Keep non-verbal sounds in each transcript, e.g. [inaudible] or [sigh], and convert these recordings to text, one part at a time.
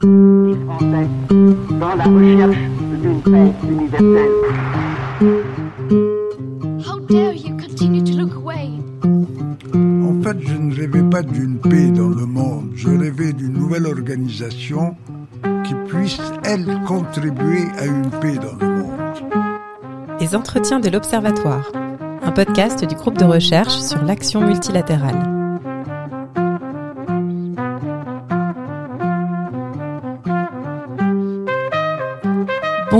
Les Français, dans la recherche d'une paix universelle. How dare you continue to look away? En fait, je ne rêvais pas d'une paix dans le monde, je rêvais d'une nouvelle organisation qui puisse, elle, contribuer à une paix dans le monde. Les entretiens de l'Observatoire, un podcast du groupe de recherche sur l'action multilatérale.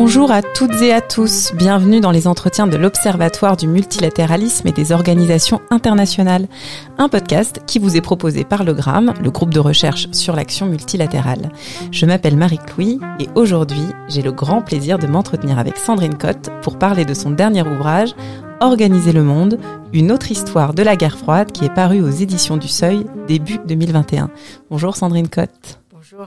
Bonjour à toutes et à tous, bienvenue dans les entretiens de l'Observatoire du multilatéralisme et des organisations internationales, un podcast qui vous est proposé par le GRAM, le groupe de recherche sur l'action multilatérale. Je m'appelle Marie-Clouy et aujourd'hui j'ai le grand plaisir de m'entretenir avec Sandrine Cotte pour parler de son dernier ouvrage, Organiser le monde, une autre histoire de la guerre froide qui est paru aux éditions du Seuil début 2021. Bonjour Sandrine Cotte. Bonjour.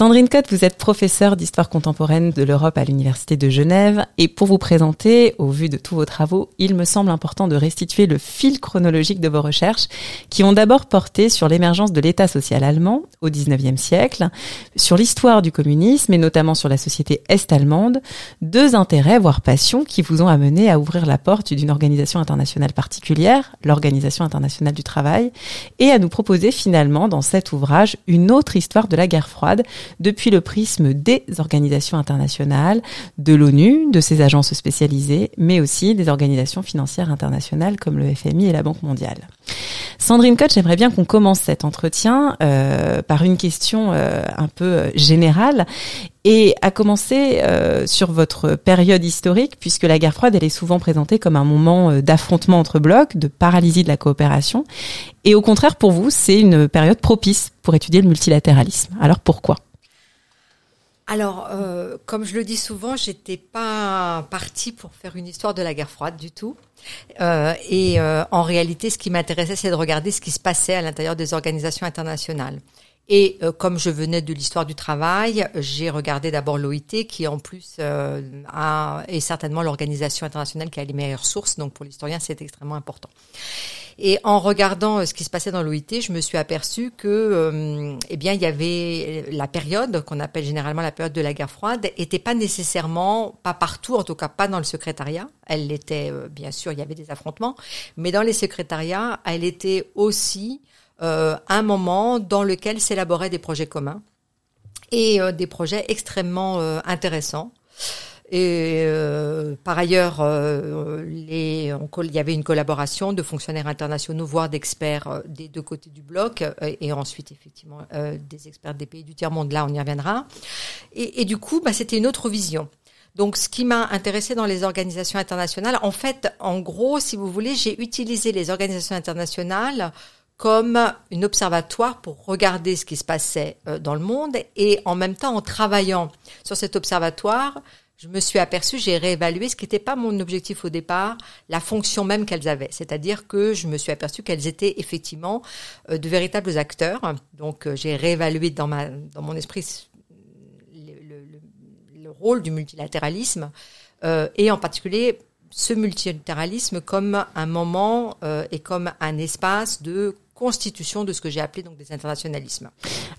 Sandrine Cotte, vous êtes professeure d'histoire contemporaine de l'Europe à l'Université de Genève. Et pour vous présenter, au vu de tous vos travaux, il me semble important de restituer le fil chronologique de vos recherches, qui ont d'abord porté sur l'émergence de l'État social allemand au XIXe siècle, sur l'histoire du communisme et notamment sur la société est-allemande, deux intérêts, voire passions, qui vous ont amené à ouvrir la porte d'une organisation internationale particulière, l'Organisation internationale du travail, et à nous proposer finalement dans cet ouvrage une autre histoire de la guerre froide, depuis le prisme des organisations internationales, de l'ONU, de ses agences spécialisées, mais aussi des organisations financières internationales comme le FMI et la Banque mondiale. Sandrine Koch, j'aimerais bien qu'on commence cet entretien euh, par une question euh, un peu euh, générale et à commencer euh, sur votre période historique, puisque la guerre froide, elle est souvent présentée comme un moment euh, d'affrontement entre blocs, de paralysie de la coopération. Et au contraire, pour vous, c'est une période propice pour étudier le multilatéralisme. Alors pourquoi? Alors, euh, comme je le dis souvent, j'étais pas partie pour faire une histoire de la guerre froide du tout. Euh, et euh, en réalité, ce qui m'intéressait, c'est de regarder ce qui se passait à l'intérieur des organisations internationales. Et euh, comme je venais de l'histoire du travail, j'ai regardé d'abord l'OIT, qui en plus euh, a, est certainement l'organisation internationale qui a les meilleures sources. Donc pour l'historien, c'est extrêmement important. Et en regardant euh, ce qui se passait dans l'OIT, je me suis aperçu que, euh, eh bien, il y avait la période qu'on appelle généralement la période de la guerre froide, était pas nécessairement, pas partout, en tout cas pas dans le secrétariat. Elle l'était, euh, bien sûr, il y avait des affrontements, mais dans les secrétariats, elle était aussi un moment dans lequel s'élaboraient des projets communs et des projets extrêmement intéressants. Et euh, par ailleurs, euh, les, il y avait une collaboration de fonctionnaires internationaux, voire d'experts euh, des deux côtés du bloc, et ensuite effectivement des experts des pays du tiers monde. Là, on y reviendra. Et, et du coup, bah, c'était une autre vision. Donc, ce qui m'a intéressé dans les organisations internationales, en fait, en gros, si vous voulez, j'ai utilisé les organisations internationales comme un observatoire pour regarder ce qui se passait dans le monde et en même temps en travaillant sur cet observatoire, je me suis aperçue, j'ai réévalué ce qui n'était pas mon objectif au départ, la fonction même qu'elles avaient. C'est-à-dire que je me suis aperçue qu'elles étaient effectivement euh, de véritables acteurs. Donc euh, j'ai réévalué dans, ma, dans mon esprit le, le, le rôle du multilatéralisme euh, et en particulier ce multilatéralisme comme un moment euh, et comme un espace de constitution de ce que j'ai appelé donc des internationalismes.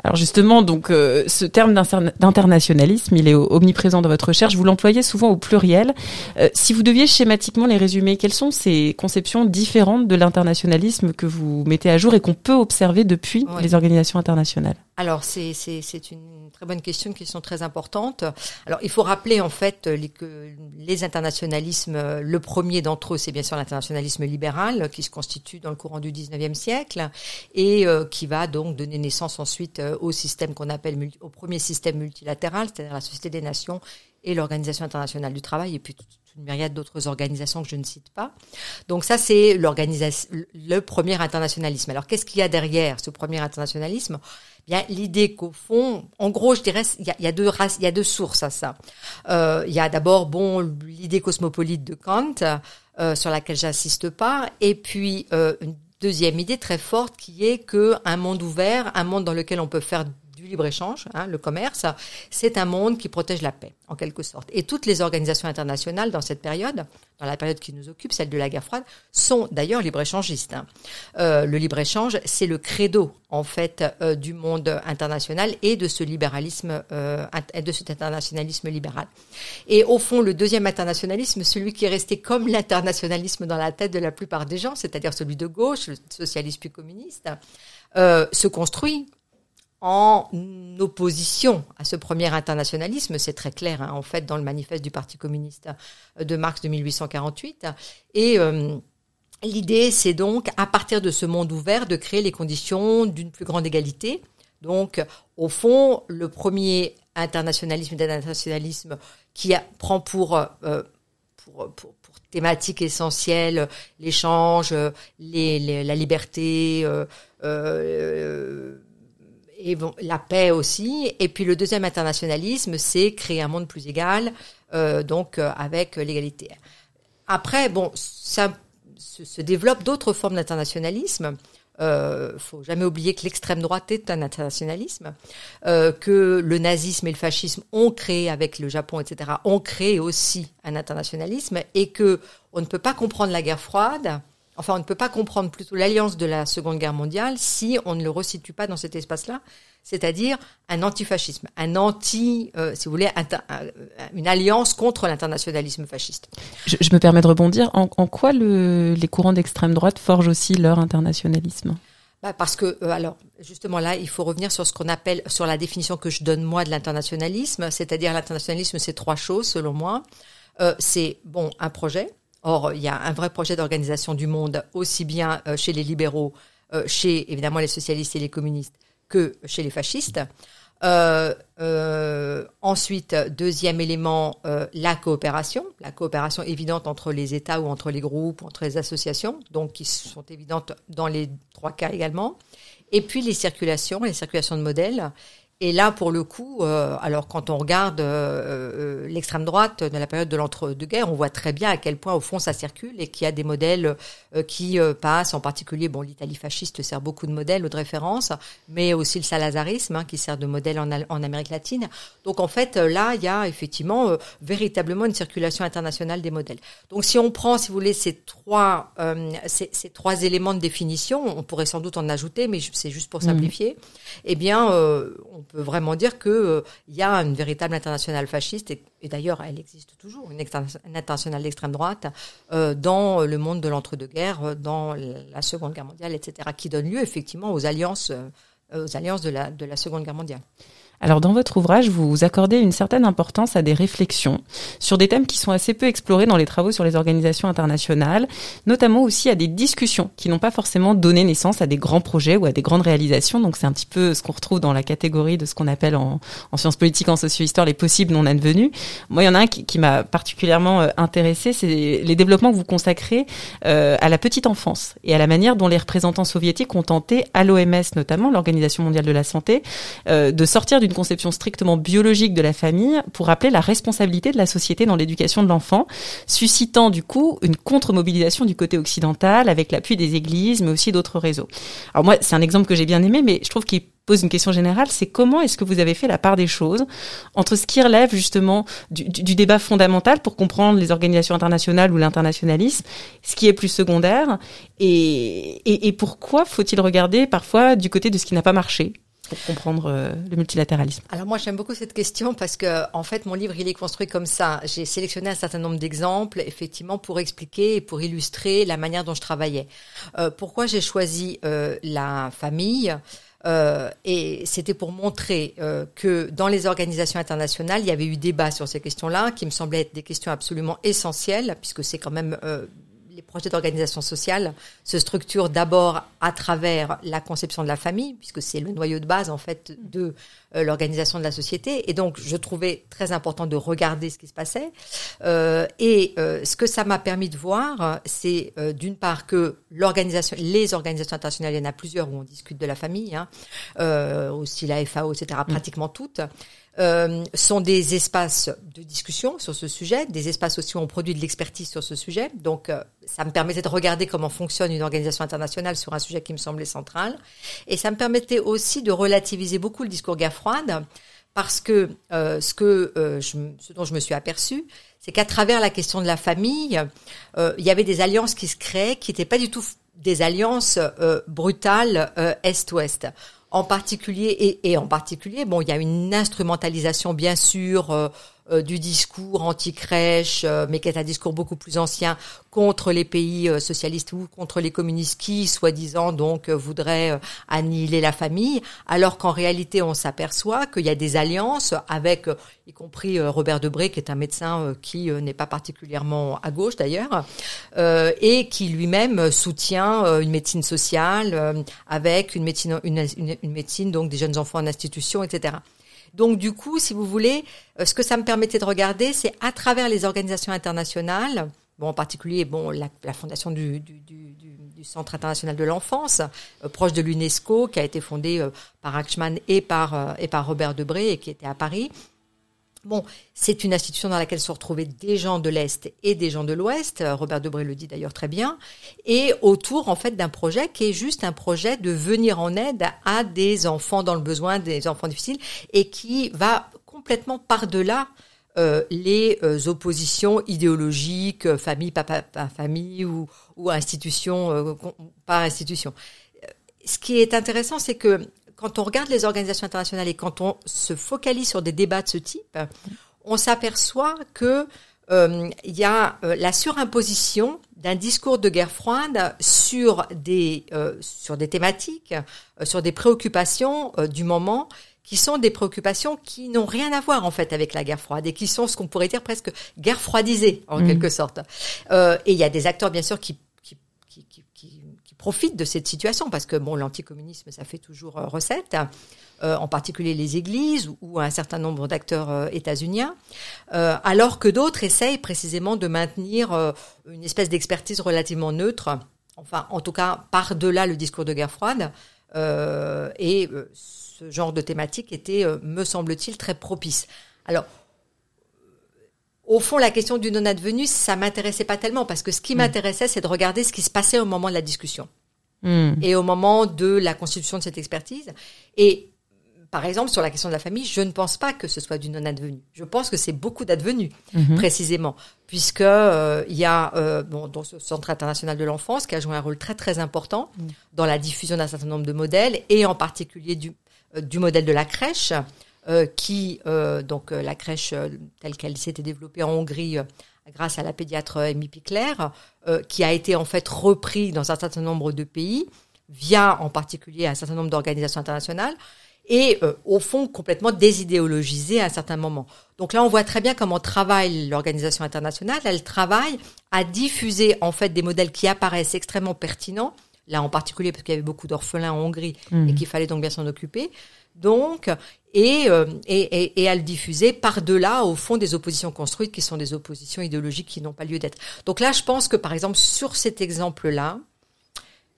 Alors justement, donc euh, ce terme d'internationalisme, il est omniprésent dans votre recherche. Vous l'employez souvent au pluriel. Euh, si vous deviez schématiquement les résumer, quelles sont ces conceptions différentes de l'internationalisme que vous mettez à jour et qu'on peut observer depuis oui. les organisations internationales? Alors c'est c'est une très bonne question, une question très importante. Alors il faut rappeler en fait les, que les internationalismes, le premier d'entre eux, c'est bien sûr l'internationalisme libéral qui se constitue dans le courant du 19e siècle et euh, qui va donc donner naissance ensuite euh, au système qu'on appelle au premier système multilatéral, c'est-à-dire la Société des Nations et l'Organisation internationale du travail, et puis une myriade d'autres organisations que je ne cite pas. Donc ça, c'est l'organisation, le premier internationalisme. Alors qu'est-ce qu'il y a derrière ce premier internationalisme? Bien, l'idée qu'au fond, en gros, je dirais, il y a, deux il y a deux sources à ça. Euh, il y a d'abord, bon, l'idée cosmopolite de Kant, euh, sur laquelle j'insiste pas, et puis euh, une deuxième idée très forte qui est que un monde ouvert, un monde dans lequel on peut faire du libre-échange, hein, le commerce, c'est un monde qui protège la paix, en quelque sorte. Et toutes les organisations internationales dans cette période, dans la période qui nous occupe, celle de la guerre froide, sont d'ailleurs libre-échangistes. Hein. Euh, le libre-échange, c'est le credo, en fait, euh, du monde international et de ce libéralisme, euh, de cet internationalisme libéral. Et au fond, le deuxième internationalisme, celui qui est resté comme l'internationalisme dans la tête de la plupart des gens, c'est-à-dire celui de gauche, le socialiste puis communiste, se construit en opposition à ce premier internationalisme, c'est très clair hein, en fait dans le manifeste du Parti communiste de Marx de 1848. Et euh, l'idée, c'est donc à partir de ce monde ouvert de créer les conditions d'une plus grande égalité. Donc, au fond, le premier internationalisme d'internationalisme qui prend pour, euh, pour, pour, pour, thématique essentielle l'échange, les, la liberté, euh, euh, et bon, la paix aussi. Et puis le deuxième internationalisme, c'est créer un monde plus égal, euh, donc euh, avec l'égalité. Après, bon, ça se, développe d'autres formes d'internationalisme. Euh, faut jamais oublier que l'extrême droite est un internationalisme, euh, que le nazisme et le fascisme ont créé avec le Japon, etc., ont créé aussi un internationalisme, et que on ne peut pas comprendre la guerre froide enfin on ne peut pas comprendre plutôt l'alliance de la Seconde Guerre mondiale si on ne le resitue pas dans cet espace-là, c'est-à-dire un antifascisme, un anti, euh, si vous voulez, une alliance contre l'internationalisme fasciste. Je, je, me permets de rebondir. En, en quoi le, les courants d'extrême droite forgent aussi leur internationalisme? Bah parce que euh, alors justement là, il faut revenir sur ce qu'on appelle sur la définition que je donne moi de l'internationalisme, c'est-à-dire l'internationalisme, c'est trois choses selon moi. Euh, c'est bon un projet, Or, il y a un vrai projet d'organisation du monde, aussi bien euh, chez les libéraux, euh, chez évidemment les socialistes et les communistes, que chez les fascistes. Euh, ensuite, deuxième élément, la coopération, la coopération évidente entre les États ou entre les groupes, ou entre les associations, donc qui sont évidentes dans les trois cas également. Et puis les circulations, les circulations de modèles. Et là, pour le coup, euh, alors quand on regarde euh, euh, l'extrême droite de la période de l'entre-deux-guerres, on voit très bien à quel point, au fond, ça circule et qu'il y a des modèles euh, qui passent. En particulier, bon, l'Italie fasciste sert beaucoup de modèles ou de références, mais aussi le salazarisme hein, qui sert de modèle en, en, Amérique latine. Donc, en fait, là, il y a effectivement véritablement une circulation internationale des modèles. Donc, si on prend, si vous voulez, ces trois, ces, ces, trois éléments de définition, on pourrait sans doute en ajouter, mais c'est juste pour mmh. simplifier. Mmh. Eh bien, on peut vraiment dire que euh, y a une véritable internationale fasciste et, d'ailleurs elle existe toujours une, une internationale d'extrême droite euh, dans le monde de l'entre-deux-guerres, euh, dans la Seconde Guerre mondiale, etc., qui donne lieu effectivement aux alliances, aux alliances de la Seconde Guerre mondiale. Alors dans votre ouvrage, vous accordez une certaine importance à des réflexions sur des thèmes qui sont assez peu explorés dans les travaux sur les organisations internationales, notamment aussi à des discussions qui n'ont pas forcément donné naissance à des grands projets ou à des grandes réalisations. Donc c'est un petit peu ce qu'on retrouve dans la catégorie de ce qu'on appelle en, en, sciences politiques, en socio-histoire, les possibles non advenus. Moi, il y en a un qui, qui m'a particulièrement euh, intéressé, c'est les développements que vous consacrez euh, à la petite enfance et à la manière dont les représentants soviétiques ont tenté, à l'OMS notamment, l'Organisation mondiale de la santé, euh, de sortir d'une conception strictement biologique de la famille pour rappeler la responsabilité de la société dans l'éducation de l'enfant, suscitant du coup une contre-mobilisation du côté occidental avec l'appui des églises, mais aussi d'autres réseaux. Alors moi, c'est un exemple que j'ai bien aimé, mais je trouve qu'il pose une question générale, c'est comment est-ce que vous avez fait la part des choses entre ce qui relève justement du, débat fondamental pour comprendre les organisations internationales ou l'internationalisme, ce qui est plus secondaire, et, et pourquoi faut-il regarder parfois du côté de ce qui n'a pas marché? Comprendre euh, le multilatéralisme Alors moi j'aime beaucoup cette question parce que en fait mon livre il est construit comme ça. J'ai sélectionné un certain nombre d'exemples effectivement pour expliquer et pour illustrer la manière dont je travaillais. Euh, pourquoi j'ai choisi euh, la famille et c'était pour montrer que dans les organisations internationales, il y avait eu débat sur ces questions-là, qui me semblaient être des questions absolument essentielles, puisque c'est quand même les projets d'organisation sociale se structurent d'abord à travers la conception de la famille, puisque c'est le noyau de base en fait de euh, l'organisation de la société. Et donc, je trouvais très important de regarder ce qui se passait. Euh, et euh, ce que ça m'a permis de voir, c'est d'une part que l'organisation, les organisations internationales, il y en a plusieurs où on discute de la famille, hein, aussi la FAO, etc., mm. pratiquement toutes. Euh, sont des espaces de discussion sur ce sujet, des espaces aussi où on produit de l'expertise sur ce sujet. Donc, euh, ça me permettait de regarder comment fonctionne une organisation internationale sur un sujet qui me semblait central. Et ça me permettait aussi de relativiser beaucoup le discours guerre froide, parce que euh, ce que euh, je, ce dont je me suis aperçu, c'est qu'à travers la question de la famille, il y avait des alliances qui se créaient, qui n'étaient pas du tout des alliances brutales est-ouest en particulier et, et, en particulier bon il y a une instrumentalisation bien sûr euh, du discours anti-crèche, euh, mais qui est un discours beaucoup plus ancien contre les pays euh, socialistes ou contre les communistes qui, soi-disant, donc voudraient annihiler la famille, alors qu'en réalité, on s'aperçoit qu'il y a des alliances avec, y compris Robert Debré, qui est un médecin qui n'est pas particulièrement à gauche d'ailleurs, et qui lui-même soutient une médecine sociale avec une médecine, une, une médecine donc des jeunes enfants en institution, etc. Donc du coup, si vous voulez, euh, ce que ça me permettait de regarder, c'est à travers les organisations internationales, bon, en particulier bon, la, fondation du, Centre international de l'enfance, euh, proche de l'UNESCO, qui a été fondée euh, par Achman et par, et par Robert Debré et qui était à Paris, Bon, c'est une institution dans laquelle se retrouvaient des gens de l'Est et des gens de l'Ouest. Euh, Robert Debré le dit d'ailleurs très bien. Et autour, en fait, d'un projet qui est juste un projet de venir en aide à des enfants dans le besoin, des enfants difficiles, et qui va complètement par-delà euh, les euh, oppositions idéologiques, famille, papa, famille ou, ou institution, pas institution. Ce qui est intéressant, c'est que quand on regarde les organisations internationales et quand on se focalise sur des débats de ce type, on s'aperçoit que euh, il y a euh, la surimposition d'un discours de guerre froide sur des euh, sur des thématiques, sur des préoccupations du moment qui sont des préoccupations qui n'ont rien à voir en fait avec la guerre froide et qui sont ce qu'on pourrait dire presque guerre froidisée en mmh. quelque sorte. et il y a des acteurs bien sûr qui profitent de cette situation parce que bon, l'anticommunisme, ça fait toujours euh, recette. Euh, en particulier les églises ou, un certain nombre d'acteurs euh, états-uniens, alors que d'autres essayent précisément de maintenir une espèce d'expertise relativement neutre, enfin en tout cas par-delà le discours de guerre froide, et ce genre de thématique était, me semble-t-il, très propice. Alors, au fond, la question du non-advenu, ça m'intéressait pas tellement parce que ce qui hmm. m'intéressait, c'est de regarder ce qui se passait au moment de la discussion hmm. et au moment de la constitution de cette expertise. Et par exemple, sur la question de la famille, je ne pense pas que ce soit du non-advenu. Je pense que c'est beaucoup d'advenu, hmm. précisément, puisque euh, il y a euh, bon, dans ce Centre international de l'enfance qui a joué un rôle très très important dans la diffusion d'un certain nombre de modèles et en particulier du, euh, du modèle de la crèche. Euh, qui, euh, donc euh, la crèche telle qu'elle s'était développée en Hongrie grâce à la pédiatre Amy Pickler, qui a été en fait repris dans un certain nombre de pays via en particulier un certain nombre d'organisations internationales et au fond complètement désidéologisé à un certain moment. Donc là, on voit très bien comment travaille l'organisation internationale. Elle travaille à diffuser en fait des modèles qui apparaissent extrêmement pertinents. Là, en particulier parce qu'il y avait beaucoup d'orphelins en Hongrie mmh. et qu'il fallait donc bien s'en occuper. Donc, et, euh, et, et, et, à le diffuser par-delà, au fond, des oppositions construites qui sont des oppositions idéologiques qui n'ont pas lieu d'être. Donc là, je pense que, par exemple, sur cet exemple-là,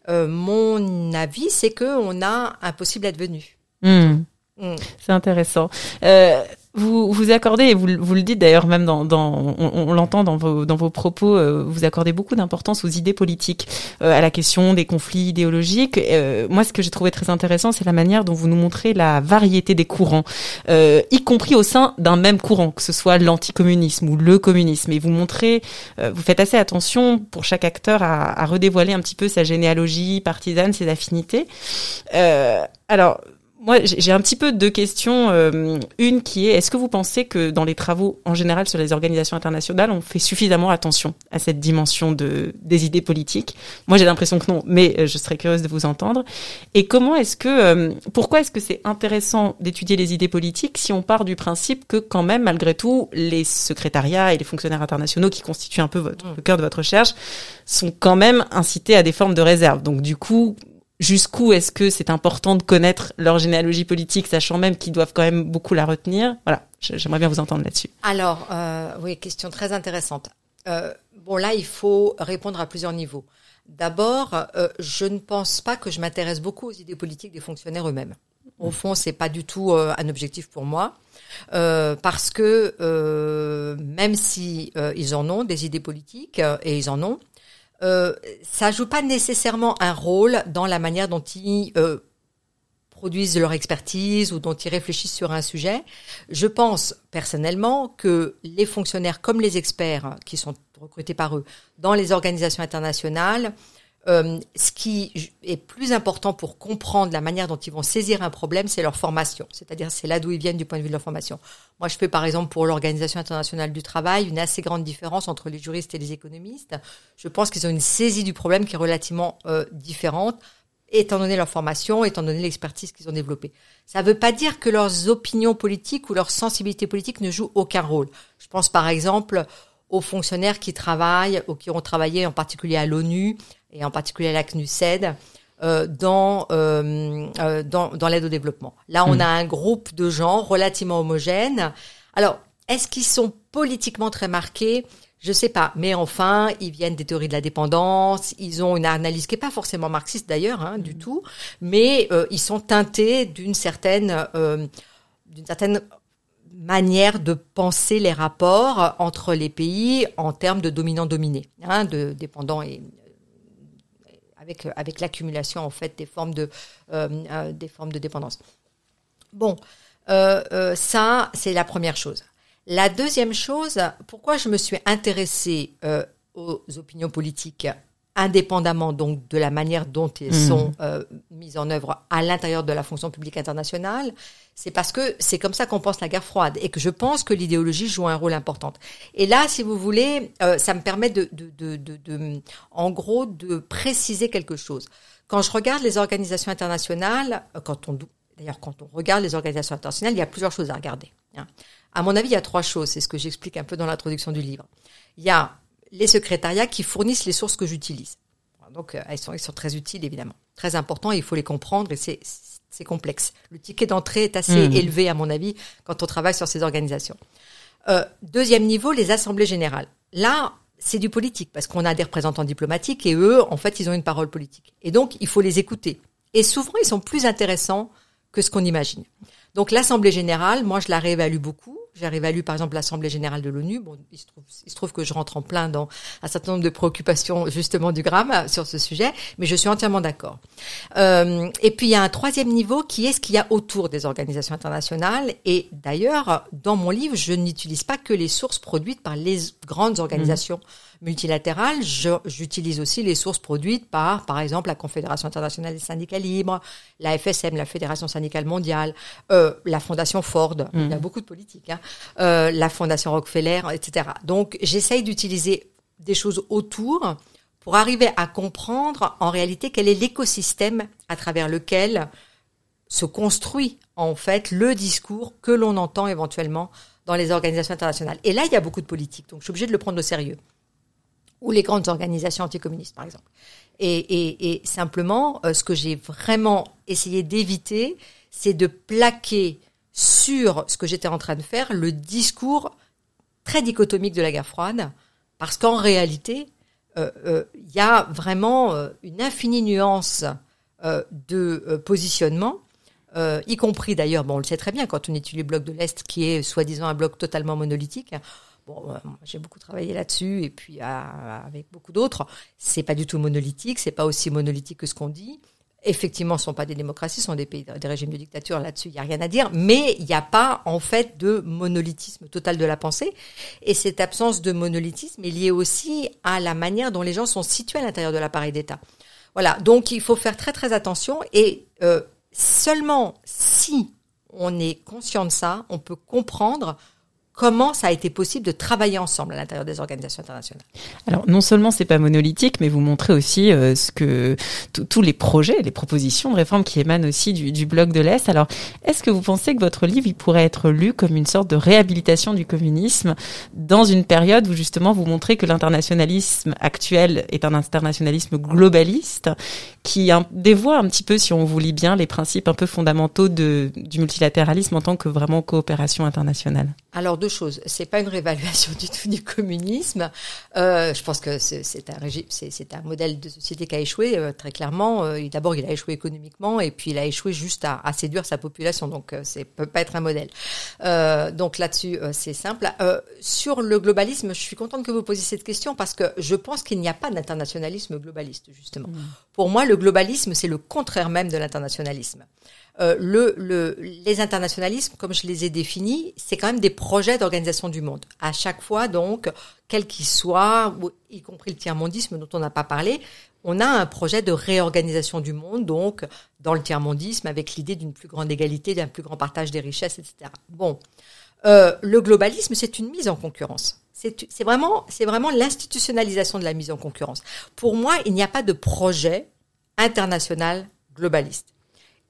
euh, mon avis, c'est qu'on a un possible advenu. Hmm. Hmm. C'est intéressant. Euh, vous vous accordez, et vous, vous le dites d'ailleurs même dans, dans on, l'entend dans vos, dans vos propos, euh, vous accordez beaucoup d'importance aux idées politiques, euh, à la question des conflits idéologiques. Euh, moi, ce que j'ai trouvé très intéressant, c'est la manière dont vous nous montrez la variété des courants, y compris au sein d'un même courant, que ce soit l'anticommunisme ou le communisme. Et vous montrez, vous faites assez attention pour chaque acteur à, à, redévoiler un petit peu sa généalogie partisane, ses affinités. alors, moi, j'ai un petit peu deux questions. Euh, une qui est, est-ce que vous pensez que dans les travaux en général sur les organisations internationales, on fait suffisamment attention à cette dimension de des idées politiques? Moi, j'ai l'impression que non, mais euh, je serais curieuse de vous entendre. Et comment est-ce que, euh, pourquoi est-ce que c'est intéressant d'étudier les idées politiques si on part du principe que quand même, malgré tout, les secrétariats et les fonctionnaires internationaux qui constituent un peu votre, le cœur de votre recherche sont quand même incités à des formes de réserve? Donc du coup, jusqu'où est-ce que c'est important de connaître leur généalogie politique, sachant même qu'ils doivent quand même beaucoup la retenir Voilà, j'aimerais bien vous entendre là-dessus. Alors, euh, oui, question très intéressante. Euh, bon, là, il faut répondre à plusieurs niveaux. D'abord, euh, je ne pense pas que je m'intéresse beaucoup aux idées politiques des fonctionnaires eux-mêmes. Au fond, c'est pas du tout un objectif pour moi, parce que même si ils en ont des idées politiques et ils en ont, euh, ça joue pas nécessairement un rôle dans la manière dont ils euh, produisent leur expertise ou dont ils réfléchissent sur un sujet. Je pense personnellement que les fonctionnaires comme les experts qui sont recrutés par eux dans les organisations internationales euh, ce qui est plus important pour comprendre la manière dont ils vont saisir un problème, c'est leur formation. C'est-à-dire, c'est là d'où ils viennent du point de vue de leur formation. Moi, je fais par exemple pour l'Organisation internationale du travail une assez grande différence entre les juristes et les économistes. Je pense qu'ils ont une saisie du problème qui est relativement euh, différente étant donné leur formation, étant donné l'expertise qu'ils ont développée. Ça ne veut pas dire que leurs opinions politiques ou leur sensibilité politique ne jouent aucun rôle. Je pense par exemple aux fonctionnaires qui travaillent ou qui ont travaillé en particulier à l'ONU et en particulier la CNUSED euh, dans, euh, euh, dans, dans l'aide au développement. Là, on hmm. a un groupe de gens relativement homogènes. Alors, est-ce qu'ils sont politiquement très marqués? Je sais pas, mais enfin, ils viennent des théories de la dépendance, ils ont une analyse qui est pas forcément marxiste d'ailleurs, hein, du hmm. tout, mais euh, ils sont teintés d'une certaine, euh, d'une certaine manière de penser les rapports entre les pays en termes de dominant-dominé, hein, de dépendant et avec, avec l'accumulation en fait des formes de, euh, euh, des formes de dépendance. Bon, euh, ça, c'est la première chose. La deuxième chose, pourquoi je me suis intéressée aux opinions politiques indépendamment donc de la manière dont elles mmh. sont euh, mises en œuvre à l'intérieur de la fonction publique internationale, c'est parce que c'est comme ça qu'on pense la guerre froide et que je pense que l'idéologie joue un rôle important. Et là, si vous voulez, euh, ça me permet de, de, de, en gros, de préciser quelque chose. Quand je regarde les organisations internationales, euh, quand on d'ailleurs quand on regarde les organisations internationales, il y a plusieurs choses à regarder. Hein. À mon avis, il y a trois choses. C'est ce que j'explique un peu dans l'introduction du livre. Il y a les secrétariats qui fournissent les sources que j'utilise. Donc, euh, elles, sont, très utiles, évidemment. Très important, il faut les comprendre et c'est, c'est complexe. Le ticket d'entrée est assez mmh. élevé, à mon avis, quand on travaille sur ces organisations. Euh, deuxième niveau, les assemblées générales. Là, c'est du politique parce qu'on a des représentants diplomatiques et eux, en fait, ils ont une parole politique. Et donc, il faut les écouter. Et souvent, ils sont plus intéressants que ce qu'on imagine. Donc, l'assemblée générale, moi, je la réévalue beaucoup. J'ai réévalué par exemple l'Assemblée générale de l'ONU. Bon, il se, trouve, il se trouve que je rentre en plein dans un certain nombre de préoccupations justement du Gramme sur ce sujet, mais je suis entièrement d'accord. Euh, et puis il y a un troisième niveau qui est ce qu'il y a autour des organisations internationales. Et d'ailleurs, dans mon livre, je n'utilise pas que les sources produites par les grandes organisations. Mmh multilatérale, j'utilise aussi les sources produites par, par exemple, la Confédération internationale des syndicats libres, la FSM, la Fédération syndicale mondiale, euh, la Fondation Ford, il y a mmh. beaucoup de politiques, hein, euh, la Fondation Rockefeller, etc. Donc, j'essaye d'utiliser des choses autour pour arriver à comprendre en réalité quel est l'écosystème à travers lequel se construit en fait le discours que l'on entend éventuellement dans les organisations internationales. Et là, il y a beaucoup de politique, donc je suis obligée de le prendre au sérieux ou les grandes organisations anticommunistes, par exemple. Et, simplement, euh, ce que j'ai vraiment essayé d'éviter, c'est de plaquer sur ce que j'étais en train de faire le discours très dichotomique de la guerre froide, parce qu'en réalité, euh, euh, il y a vraiment une infinie nuance de positionnement, y compris d'ailleurs, bon, on le sait très bien quand on étudie le bloc de l'Est, qui est soi-disant un bloc totalement monolithique. Euh, j'ai beaucoup travaillé là-dessus et puis euh, avec beaucoup d'autres. C'est pas du tout monolithique, c'est pas aussi monolithique que ce qu'on dit. Effectivement, ce sont pas des démocraties, ce sont des pays, des régimes de dictature. Là-dessus, il y a rien à dire. Mais il n'y a pas en fait de monolithisme total de la pensée. Et cette absence de monolithisme est liée aussi à la manière dont les gens sont situés à l'intérieur de l'appareil d'État. Voilà. Donc, il faut faire très très attention. Et euh, seulement si on est conscient de ça, on peut comprendre comment ça a été possible de travailler ensemble à l'intérieur des organisations internationales. Alors non seulement c'est pas monolithique, mais vous montrez aussi euh, ce que tous les projets, les propositions de réforme qui émanent aussi du, du bloc de l'Est. Alors est-ce que vous pensez que votre livre il pourrait être lu comme une sorte de réhabilitation du communisme dans une période où justement vous montrez que l'internationalisme actuel est un internationalisme globaliste qui un, dévoie un petit peu, si on vous lit bien, les principes un peu fondamentaux de, du multilatéralisme en tant que vraiment coopération internationale? Alors deux choses. C'est pas une réévaluation [laughs] du tout du communisme. Euh, je pense que c'est un régime, c'est un modèle de société qui a échoué euh, très clairement. Euh, D'abord, il a échoué économiquement et puis il a échoué juste à, à séduire sa population. Donc, c'est peut pas être un modèle. Donc là-dessus, c'est simple. sur le globalisme, je suis contente que vous posiez cette question parce que je pense qu'il n'y a pas d'internationalisme globaliste justement. Mmh. Pour moi, le globalisme, c'est le contraire même de l'internationalisme. Euh, le, le, les internationalismes, comme je les ai définis, c'est quand même des projets d'organisation du monde. À chaque fois, donc, quel qu'il soit, y compris le tiers-mondisme dont on n'a pas parlé, on a un projet de réorganisation du monde, donc, dans le tiers-mondisme, avec l'idée d'une plus grande égalité, d'un plus grand partage des richesses, etc. Bon. Euh, le globalisme, c'est une mise en concurrence. C'est vraiment, c'est vraiment l'institutionnalisation de la mise en concurrence. Pour moi, il n'y a pas de projet international globaliste.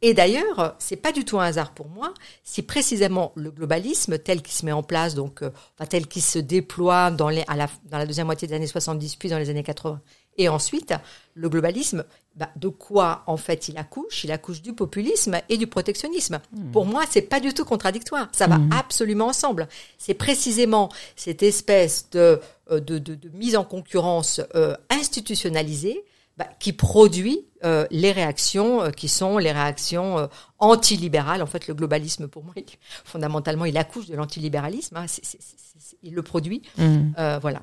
Et d'ailleurs, c'est pas du tout un hasard pour moi si précisément le globalisme tel qu'il se met en place, donc euh, tel qu'il se déploie dans, les, à la, dans la deuxième moitié des années 70 puis dans les années 80, et ensuite le globalisme, bah, de quoi en fait il accouche? Il accouche du populisme et du protectionnisme. Mmh. Pour moi, c'est pas du tout contradictoire. Ça va mmh. absolument ensemble. C'est précisément cette espèce de, euh, de, de, de mise en concurrence euh, institutionnalisée bah, qui produit euh, les réactions euh, qui sont les réactions euh, antilibérales. En fait, le globalisme, pour moi, [laughs] fondamentalement, il accouche de l'antilibéralisme. Hein, il le produit. Mmh. Euh, voilà.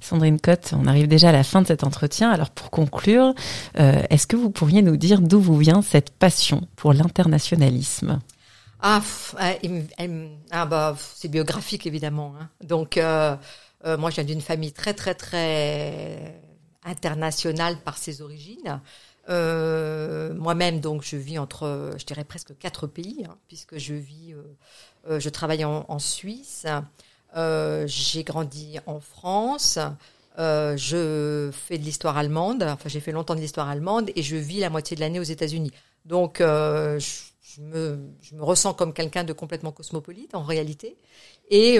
Sandrine Cotte, on arrive déjà à la fin de cet entretien. Alors pour conclure, euh, est-ce que vous pourriez nous dire d'où vous vient cette passion pour l'internationalisme? Ah, ah bah, c'est biographique évidemment. Hein. Donc euh, moi, je viens d'une famille très très très international par ses origines. Euh, Moi-même, donc, je vis entre, je dirais presque quatre pays, hein, puisque je vis, euh, euh, je travaille en, en Suisse, euh, j'ai grandi en France, euh, je fais de l'histoire allemande, enfin, j'ai fait longtemps de l'histoire allemande, et je vis la moitié de l'année aux États-Unis. Donc, je, je, me, je me ressens comme quelqu'un de complètement cosmopolite en réalité. Et,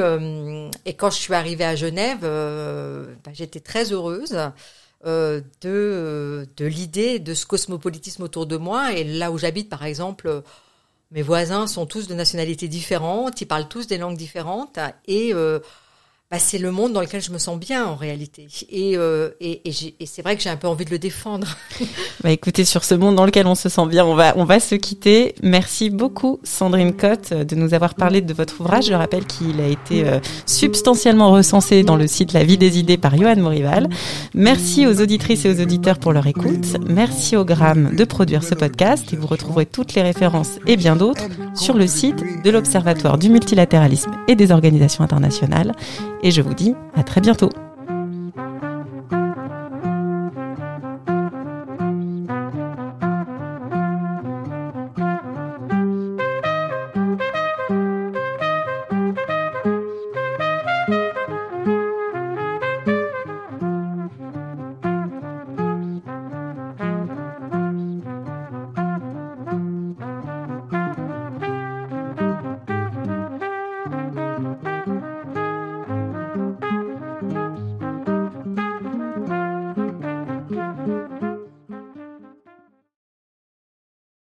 et quand je suis arrivée à Genève, bah, j'étais très heureuse. Euh, de, euh, de l'idée de ce cosmopolitisme autour de moi. Et là où j'habite, par exemple, mes voisins sont tous de nationalités différentes, ils parlent tous des langues différentes. Et euh, bah, c'est le monde dans lequel je me sens bien en réalité. Et, euh, et, et, c'est vrai que j'ai un peu envie de le défendre. [laughs] bah écoutez, sur ce monde dans lequel on se sent bien, on va, on va se quitter. Merci beaucoup Sandrine Cotte de nous avoir parlé de votre ouvrage. Je rappelle qu'il a été euh, substantiellement recensé dans le site La vie des idées par Johan Morival. Merci aux auditrices et aux auditeurs pour leur écoute. Merci au Gramme de produire ce podcast et vous retrouverez toutes les références et bien d'autres sur le site de l'Observatoire du multilatéralisme et des organisations internationales et je vous dis à très bientôt.